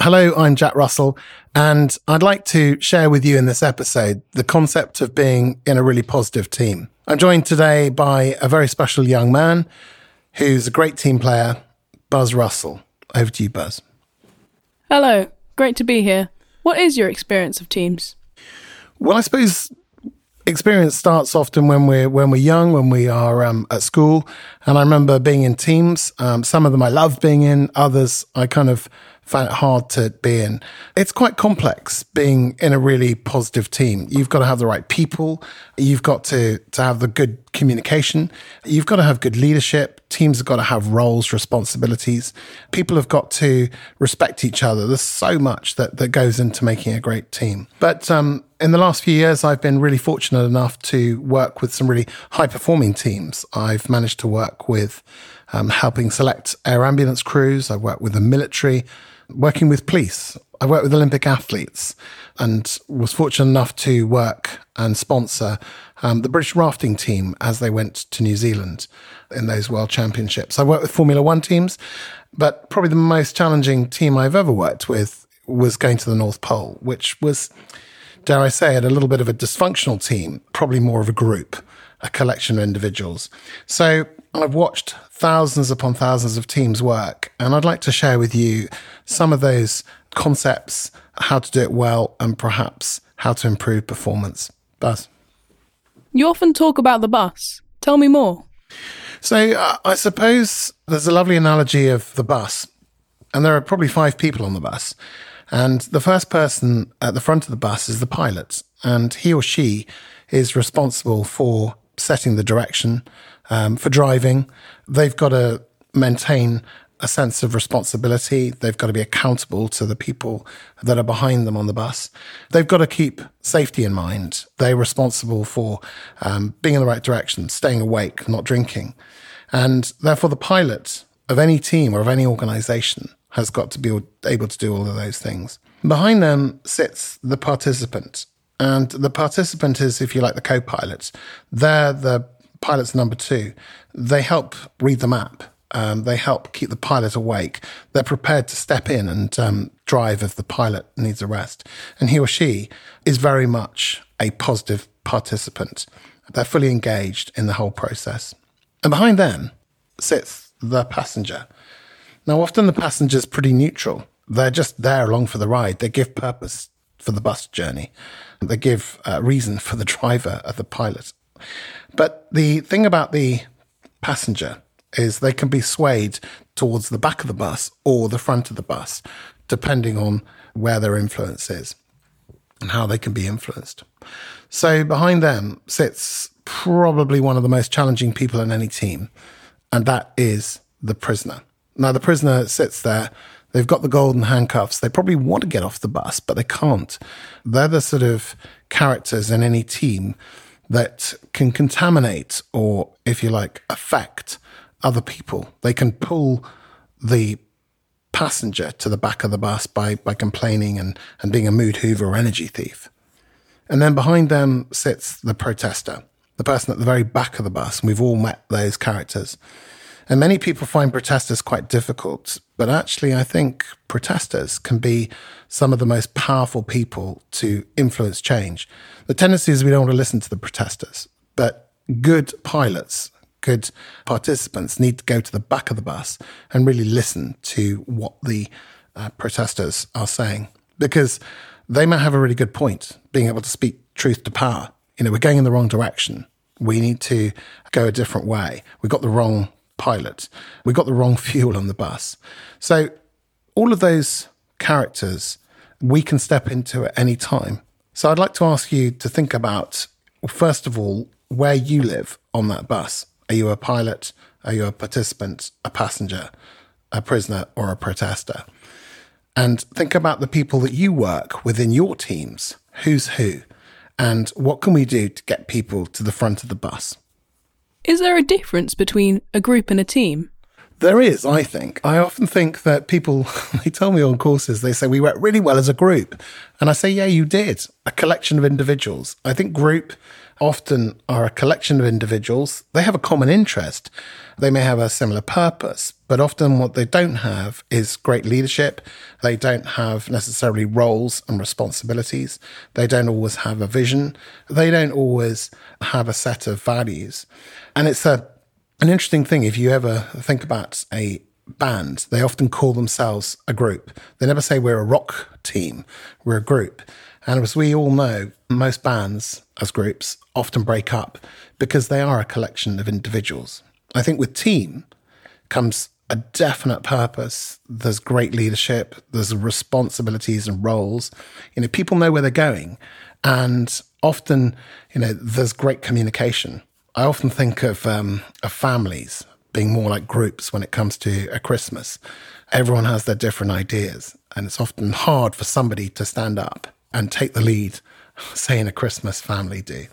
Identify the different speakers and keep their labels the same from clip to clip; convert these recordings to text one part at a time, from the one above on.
Speaker 1: Hello, I'm Jack Russell, and I'd like to share with you in this episode the concept of being in a really positive team. I'm joined today by a very special young man who's a great team player, Buzz Russell. Over to you, Buzz.
Speaker 2: Hello, great to be here. What is your experience of teams?
Speaker 1: Well, I suppose experience starts often when we're when we're young, when we are um, at school. And I remember being in teams. Um, some of them I loved being in. Others I kind of found it hard to be in. It's quite complex being in a really positive team. You've got to have the right people. You've got to, to have the good communication. You've got to have good leadership. Teams have got to have roles, responsibilities. People have got to respect each other. There's so much that, that goes into making a great team. But um, in the last few years, I've been really fortunate enough to work with some really high performing teams. I've managed to work with um, helping select air ambulance crews. I've worked with the military working with police. I worked with Olympic athletes and was fortunate enough to work and sponsor um, the British rafting team as they went to New Zealand in those World Championships. I worked with Formula One teams, but probably the most challenging team I've ever worked with was going to the North Pole, which was, dare I say it, a little bit of a dysfunctional team, probably more of a group, a collection of individuals. So I've watched thousands upon thousands of teams work, and I'd like to share with you some of those concepts, how to do it well, and perhaps how to improve performance. Buzz.
Speaker 2: You often talk about the bus. Tell me more.
Speaker 1: So, uh, I suppose there's a lovely analogy of the bus, and there are probably five people on the bus. And the first person at the front of the bus is the pilot, and he or she is responsible for setting the direction, um, for driving. They've got to maintain a sense of responsibility. They've got to be accountable to the people that are behind them on the bus. They've got to keep safety in mind. They're responsible for um, being in the right direction, staying awake, not drinking. And therefore, the pilot of any team or of any organization has got to be able to do all of those things. Behind them sits the participant. And the participant is, if you like, the co pilot. They're the pilot's number two. They help read the map. Um, they help keep the pilot awake. They're prepared to step in and um, drive if the pilot needs a rest. And he or she is very much a positive participant. They're fully engaged in the whole process. And behind them sits the passenger. Now, often the passenger's pretty neutral. They're just there along for the ride. They give purpose for the bus journey. They give uh, reason for the driver or the pilot. But the thing about the passenger is they can be swayed towards the back of the bus or the front of the bus, depending on where their influence is and how they can be influenced. So behind them sits probably one of the most challenging people in any team, and that is the prisoner. Now, the prisoner sits there. They've got the golden handcuffs. They probably want to get off the bus, but they can't. They're the sort of characters in any team that can contaminate or, if you like, affect other people. They can pull the passenger to the back of the bus by, by complaining and, and being a mood hoover or energy thief. And then behind them sits the protester, the person at the very back of the bus. And we've all met those characters. And many people find protesters quite difficult, but actually, I think protesters can be some of the most powerful people to influence change. The tendency is we don't want to listen to the protesters, but good pilots, good participants need to go to the back of the bus and really listen to what the uh, protesters are saying because they might have a really good point, being able to speak truth to power. You know, we're going in the wrong direction. We need to go a different way. We've got the wrong pilot. We got the wrong fuel on the bus. So all of those characters we can step into at any time. So I'd like to ask you to think about, first of all, where you live on that bus. Are you a pilot? Are you a participant, a passenger, a prisoner, or a protester? And think about the people that you work within your teams. Who's who? And what can we do to get people to the front of the bus?
Speaker 2: Is there a difference between a group and a team?
Speaker 1: There is, I think. I often think that people, they tell me on courses, they say, we worked really well as a group. And I say, yeah, you did. A collection of individuals. I think group often are a collection of individuals. They have a common interest. They may have a similar purpose, but often what they don't have is great leadership. They don't have necessarily roles and responsibilities. They don't always have a vision. They don't always have a set of values. And it's a an interesting thing, if you ever think about a band, they often call themselves a group. They never say we're a rock team, we're a group. And as we all know, most bands as groups often break up because they are a collection of individuals. I think with team comes a definite purpose. There's great leadership. There's responsibilities and roles. You know, people know where they're going. And often, you know, there's great communication. I often think of, um, of families being more like groups when it comes to a Christmas. Everyone has their different ideas, and it's often hard for somebody to stand up and take the lead, say in a Christmas family do.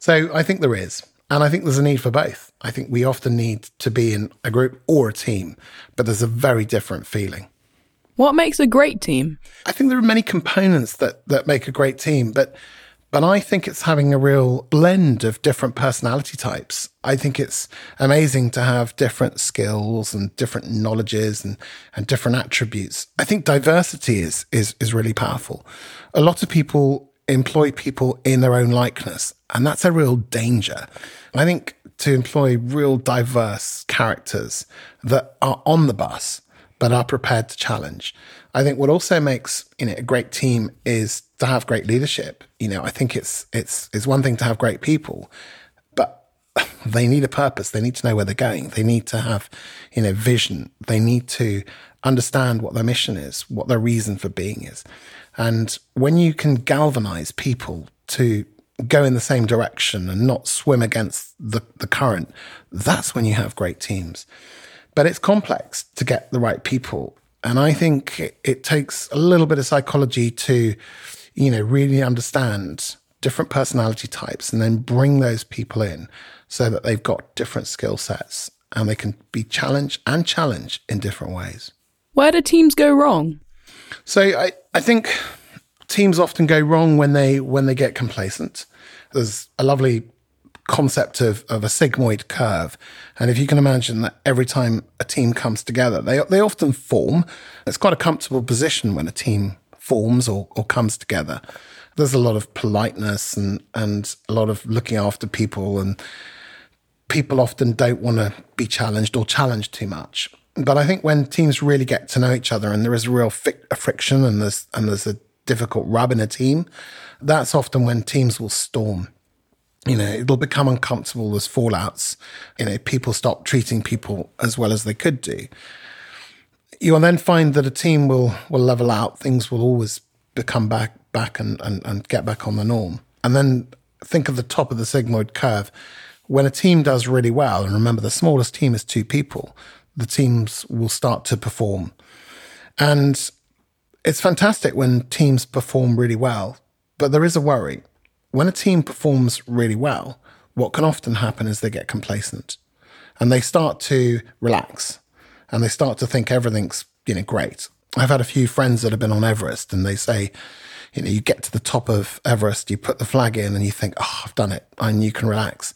Speaker 1: So I think there is. And I think there's a need for both. I think we often need to be in a group or a team, but there's a very different feeling.
Speaker 2: What makes a great team?
Speaker 1: I think there are many components that, that make a great team, but but I think it's having a real blend of different personality types. I think it's amazing to have different skills and different knowledges and, and different attributes. I think diversity is, is, is really powerful. A lot of people employ people in their own likeness, and that's a real danger. I think to employ real diverse characters that are on the bus, but are prepared to challenge. I think what also makes you know a great team is to have great leadership. You know, I think it's it's it's one thing to have great people, but they need a purpose. They need to know where they're going. They need to have you know vision. They need to understand what their mission is, what their reason for being is. And when you can galvanize people to go in the same direction and not swim against the, the current, that's when you have great teams. But it's complex to get the right people and I think it, it takes a little bit of psychology to, you know, really understand different personality types and then bring those people in so that they've got different skill sets and they can be challenged and challenged in different ways.
Speaker 2: Where do teams go wrong?
Speaker 1: So I, I think teams often go wrong when they when they get complacent. There's a lovely concept of, of a sigmoid curve. And if you can imagine that every time a team comes together, they, they often form. It's quite a comfortable position when a team forms or, or comes together. There's a lot of politeness and, and a lot of looking after people, and people often don't want to be challenged or challenged too much. But I think when teams really get to know each other and there is a real friction and there's and there's a difficult rub in a team, that's often when teams will storm you know, it'll become uncomfortable as fallouts. You know, people stop treating people as well as they could do. You'll then find that a team will will level out. Things will always become back back and, and, and get back on the norm. And then think of the top of the sigmoid curve. When a team does really well, and remember the smallest team is two people, the teams will start to perform. And it's fantastic when teams perform really well, but there is a worry when a team performs really well, what can often happen is they get complacent and they start to relax and they start to think everything's, you know, great. I've had a few friends that have been on Everest and they say, you know, you get to the top of Everest, you put the flag in and you think, oh, I've done it and you can relax.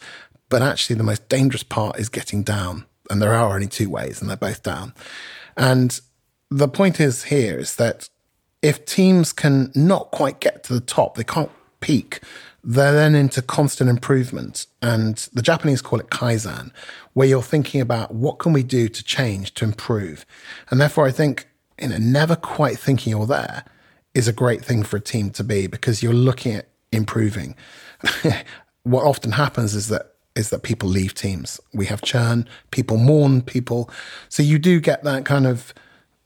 Speaker 1: But actually, the most dangerous part is getting down. And there are only two ways and they're both down. And the point is here is that if teams can not quite get to the top, they can't peak, they're then into constant improvement. And the Japanese call it Kaizen, where you're thinking about what can we do to change, to improve. And therefore, I think, you know, never quite thinking you're there is a great thing for a team to be because you're looking at improving. what often happens is that is that people leave teams. We have churn, people mourn people. So you do get that kind of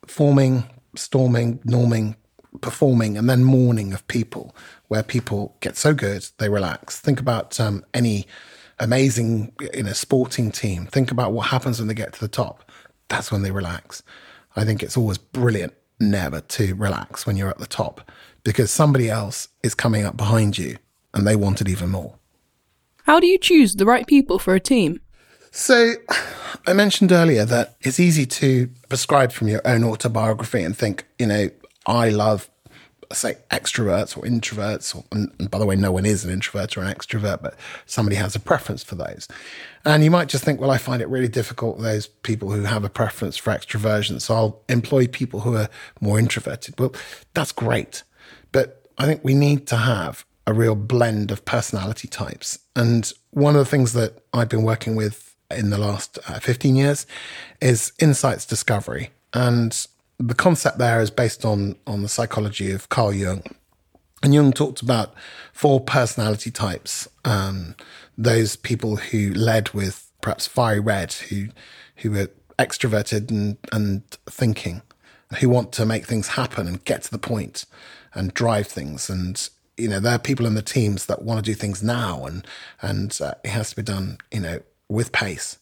Speaker 1: forming, storming, norming, performing, and then mourning of people where people get so good they relax. Think about um, any amazing you know sporting team. Think about what happens when they get to the top. That's when they relax. I think it's always brilliant never to relax when you're at the top because somebody else is coming up behind you and they want it even more.
Speaker 2: How do you choose the right people for a team?
Speaker 1: So, I mentioned earlier that it's easy to prescribe from your own autobiography and think, you know, I love, say, extroverts or introverts. Or, and, by the way, no one is an introvert or an extrovert, but somebody has a preference for those. And you might just think, well, I find it really difficult, those people who have a preference for extroversion. So I'll employ people who are more introverted. Well, that's great. But I think we need to have a real blend of personality types. And one of the things that I've been working with in the last uh, 15 years is insights discovery. And the concept there is based on, on the psychology of Carl Jung. And Jung talked about four personality types. Um, those people who led with perhaps fiery red, who who were extroverted and, and thinking, who want to make things happen and get to the point and drive things. And you know, there are people in the teams that want to do things now, and and uh, it has to be done, you know, with pace.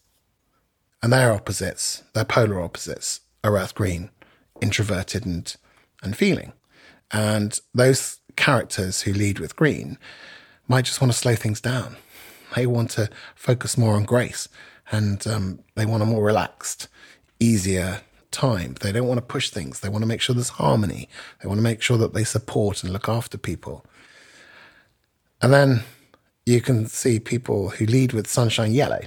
Speaker 1: And their opposites, their polar opposites, are Earth Green, introverted and and feeling. And those characters who lead with green might just want to slow things down. They want to focus more on grace and um, they want a more relaxed, easier time. They don't want to push things. They want to make sure there's harmony. They want to make sure that they support and look after people. And then you can see people who lead with sunshine yellow.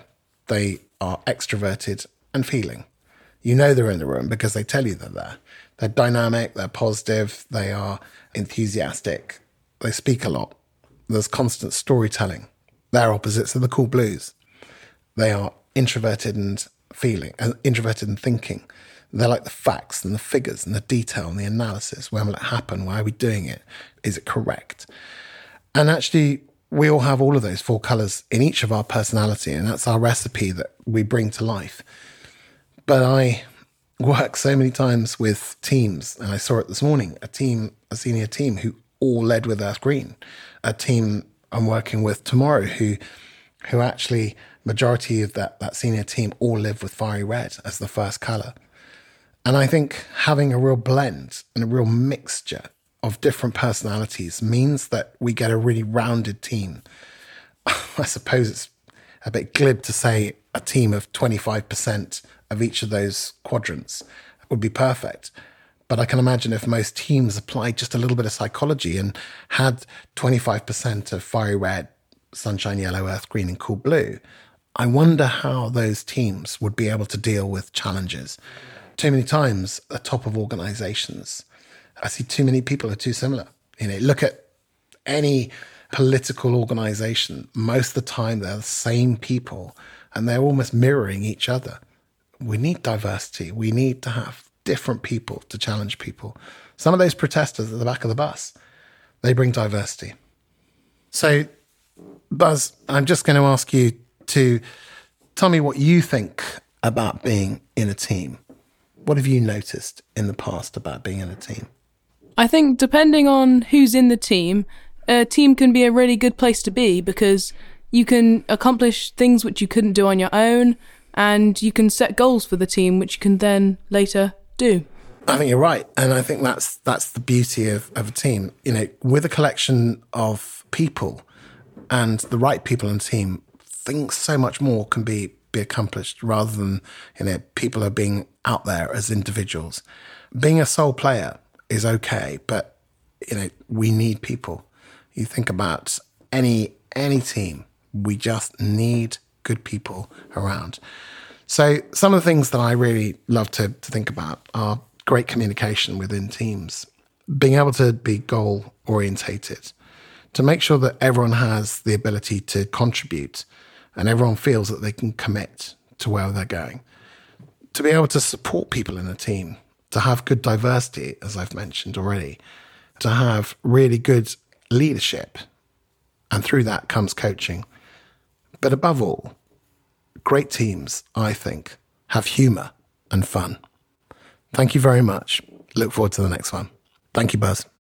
Speaker 1: They are extroverted and feeling. You know they're in the room because they tell you they're there. They're dynamic, they're positive, they are enthusiastic, they speak a lot. There's constant storytelling. Their opposites are the cool blues. They are introverted and feeling, and introverted and thinking. They're like the facts and the figures and the detail and the analysis. When will it happen? Why are we doing it? Is it correct? And actually, we all have all of those four colors in each of our personality, and that's our recipe that we bring to life. But I work so many times with teams, and I saw it this morning a team, a senior team who all led with Earth Green, a team I'm working with tomorrow who who actually majority of that that senior team all live with fiery red as the first color. And I think having a real blend and a real mixture of different personalities means that we get a really rounded team. I suppose it's a bit glib to say a team of 25% of each of those quadrants would be perfect. But I can imagine if most teams applied just a little bit of psychology and had 25% of fiery red, sunshine yellow, earth green, and cool blue, I wonder how those teams would be able to deal with challenges. Too many times, at top of organizations, I see too many people are too similar. You know, look at any political organization. Most of the time, they're the same people and they're almost mirroring each other. We need diversity. We need to have different people to challenge people. Some of those protesters at the back of the bus, they bring diversity. So, Buzz, I'm just going to ask you to tell me what you think about being in a team. What have you noticed in the past about being in a team?
Speaker 2: I think depending on who's in the team, a team can be a really good place to be because you can accomplish things which you couldn't do on your own and you can set goals for the team which you can then later do.
Speaker 1: I think you're right. And I think that's that's the beauty of, of a team. You know, with a collection of people and the right people in team, things so much more can be be accomplished rather than, you know, people are being out there as individuals. Being a sole player is okay, but you know, we need people. You think about any any team, we just need good people around. So some of the things that I really love to, to think about are great communication within teams, being able to be goal orientated, to make sure that everyone has the ability to contribute and everyone feels that they can commit to where they're going, to be able to support people in a team, to have good diversity, as I've mentioned already, to have really good leadership. And through that comes coaching. But above all, great teams, I think, have humour and fun. Thank you very much. Look forward to the next one. Thank you, Buzz.